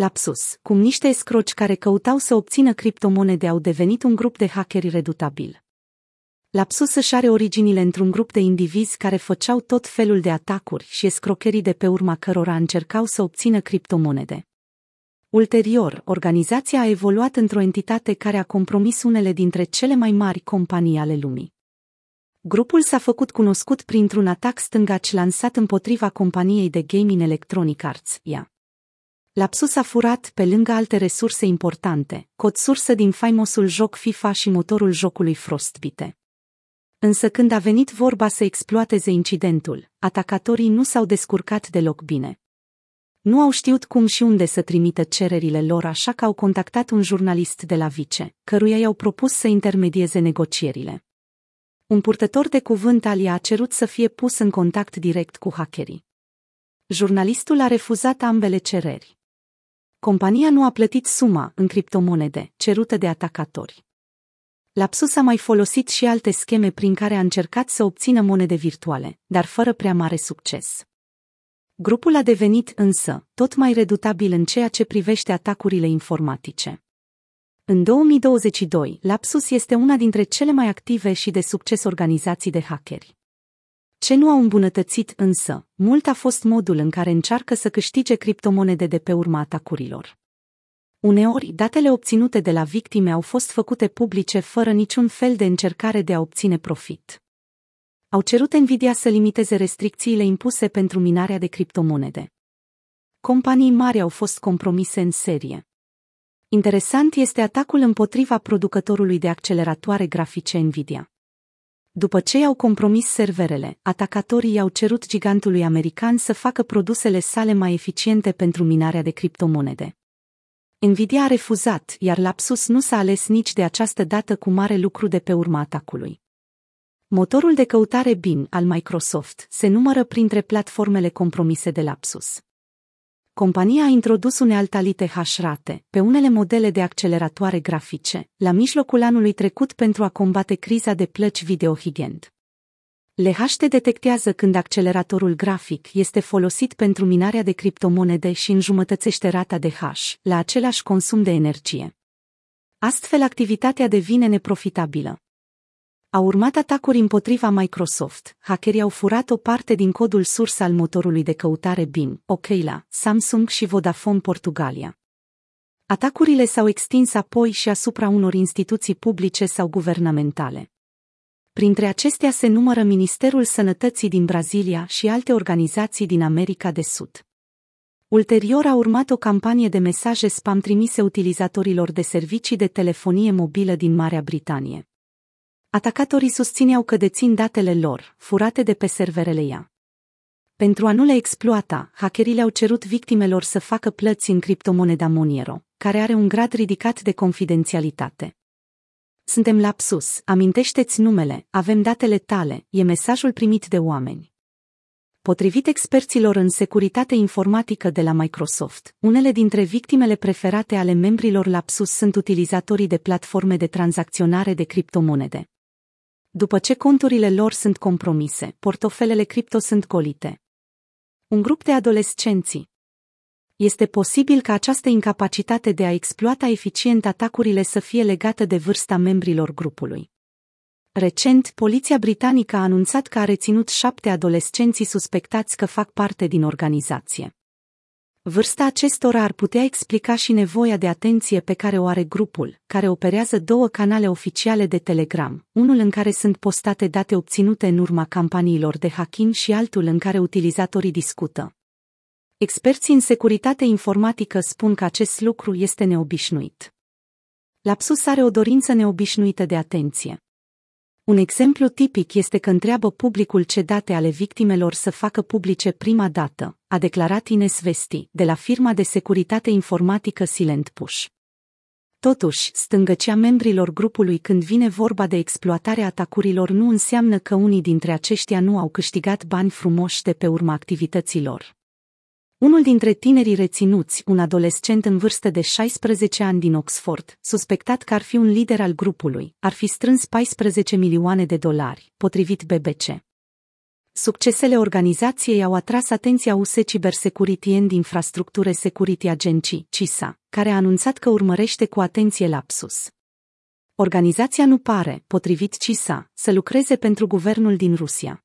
Lapsus, cum niște escroci care căutau să obțină criptomonede au devenit un grup de hackeri redutabil. Lapsus își are originile într-un grup de indivizi care făceau tot felul de atacuri și escrocherii de pe urma cărora încercau să obțină criptomonede. Ulterior, organizația a evoluat într-o entitate care a compromis unele dintre cele mai mari companii ale lumii. Grupul s-a făcut cunoscut printr-un atac stângaci lansat împotriva companiei de gaming Electronic Arts, ea. Lapsus a furat, pe lângă alte resurse importante, cod sursă din faimosul joc FIFA și motorul jocului Frostbite. Însă când a venit vorba să exploateze incidentul, atacatorii nu s-au descurcat deloc bine. Nu au știut cum și unde să trimită cererile lor, așa că au contactat un jurnalist de la Vice, căruia i-au propus să intermedieze negocierile. Un purtător de cuvânt al a cerut să fie pus în contact direct cu hackerii. Jurnalistul a refuzat ambele cereri. Compania nu a plătit suma în criptomonede cerută de atacatori. Lapsus a mai folosit și alte scheme prin care a încercat să obțină monede virtuale, dar fără prea mare succes. Grupul a devenit însă tot mai redutabil în ceea ce privește atacurile informatice. În 2022, Lapsus este una dintre cele mai active și de succes organizații de hackeri. Ce nu au îmbunătățit însă, mult a fost modul în care încearcă să câștige criptomonede de pe urma atacurilor. Uneori, datele obținute de la victime au fost făcute publice fără niciun fel de încercare de a obține profit. Au cerut Nvidia să limiteze restricțiile impuse pentru minarea de criptomonede. Companii mari au fost compromise în serie. Interesant este atacul împotriva producătorului de acceleratoare grafice Nvidia. După ce i-au compromis serverele, atacatorii i-au cerut gigantului american să facă produsele sale mai eficiente pentru minarea de criptomonede. Nvidia a refuzat, iar Lapsus nu s-a ales nici de această dată cu mare lucru de pe urma atacului. Motorul de căutare Bing al Microsoft se numără printre platformele compromise de Lapsus. Compania a introdus unealtalite hash-rate pe unele modele de acceleratoare grafice, la mijlocul anului trecut pentru a combate criza de plăci video high-end. LHT detectează când acceleratorul grafic este folosit pentru minarea de criptomonede și înjumătățește rata de hash, la același consum de energie. Astfel, activitatea devine neprofitabilă. Au urmat atacuri împotriva Microsoft, hackerii au furat o parte din codul surs al motorului de căutare Bing, Okla, Samsung și Vodafone Portugalia. Atacurile s-au extins apoi și asupra unor instituții publice sau guvernamentale. Printre acestea se numără Ministerul Sănătății din Brazilia și alte organizații din America de Sud. Ulterior a urmat o campanie de mesaje spam trimise utilizatorilor de servicii de telefonie mobilă din Marea Britanie. Atacatorii susțineau că dețin datele lor, furate de pe serverele ea. Pentru a nu le exploata, hackerii le-au cerut victimelor să facă plăți în criptomoneda Monero, care are un grad ridicat de confidențialitate. Suntem lapsus, amintește-ți numele, avem datele tale, e mesajul primit de oameni. Potrivit experților în securitate informatică de la Microsoft, unele dintre victimele preferate ale membrilor Lapsus sunt utilizatorii de platforme de tranzacționare de criptomonede. După ce conturile lor sunt compromise, portofelele cripto sunt golite. Un grup de adolescenți. Este posibil ca această incapacitate de a exploata eficient atacurile să fie legată de vârsta membrilor grupului. Recent, poliția britanică a anunțat că a reținut șapte adolescenți suspectați că fac parte din organizație. Vârsta acestora ar putea explica și nevoia de atenție pe care o are grupul, care operează două canale oficiale de Telegram, unul în care sunt postate date obținute în urma campaniilor de hacking și altul în care utilizatorii discută. Experții în securitate informatică spun că acest lucru este neobișnuit. Lapsus are o dorință neobișnuită de atenție. Un exemplu tipic este că întreabă publicul ce date ale victimelor să facă publice prima dată, a declarat Ines Vesti, de la firma de securitate informatică Silent Push. Totuși, stângăcea membrilor grupului când vine vorba de exploatarea atacurilor nu înseamnă că unii dintre aceștia nu au câștigat bani frumoși de pe urma activităților. Unul dintre tinerii reținuți, un adolescent în vârstă de 16 ani din Oxford, suspectat că ar fi un lider al grupului, ar fi strâns 14 milioane de dolari, potrivit BBC. Succesele organizației au atras atenția US Cybersecurity and Infrastructure Security Agency, CISA, care a anunțat că urmărește cu atenție lapsus. Organizația nu pare, potrivit CISA, să lucreze pentru guvernul din Rusia.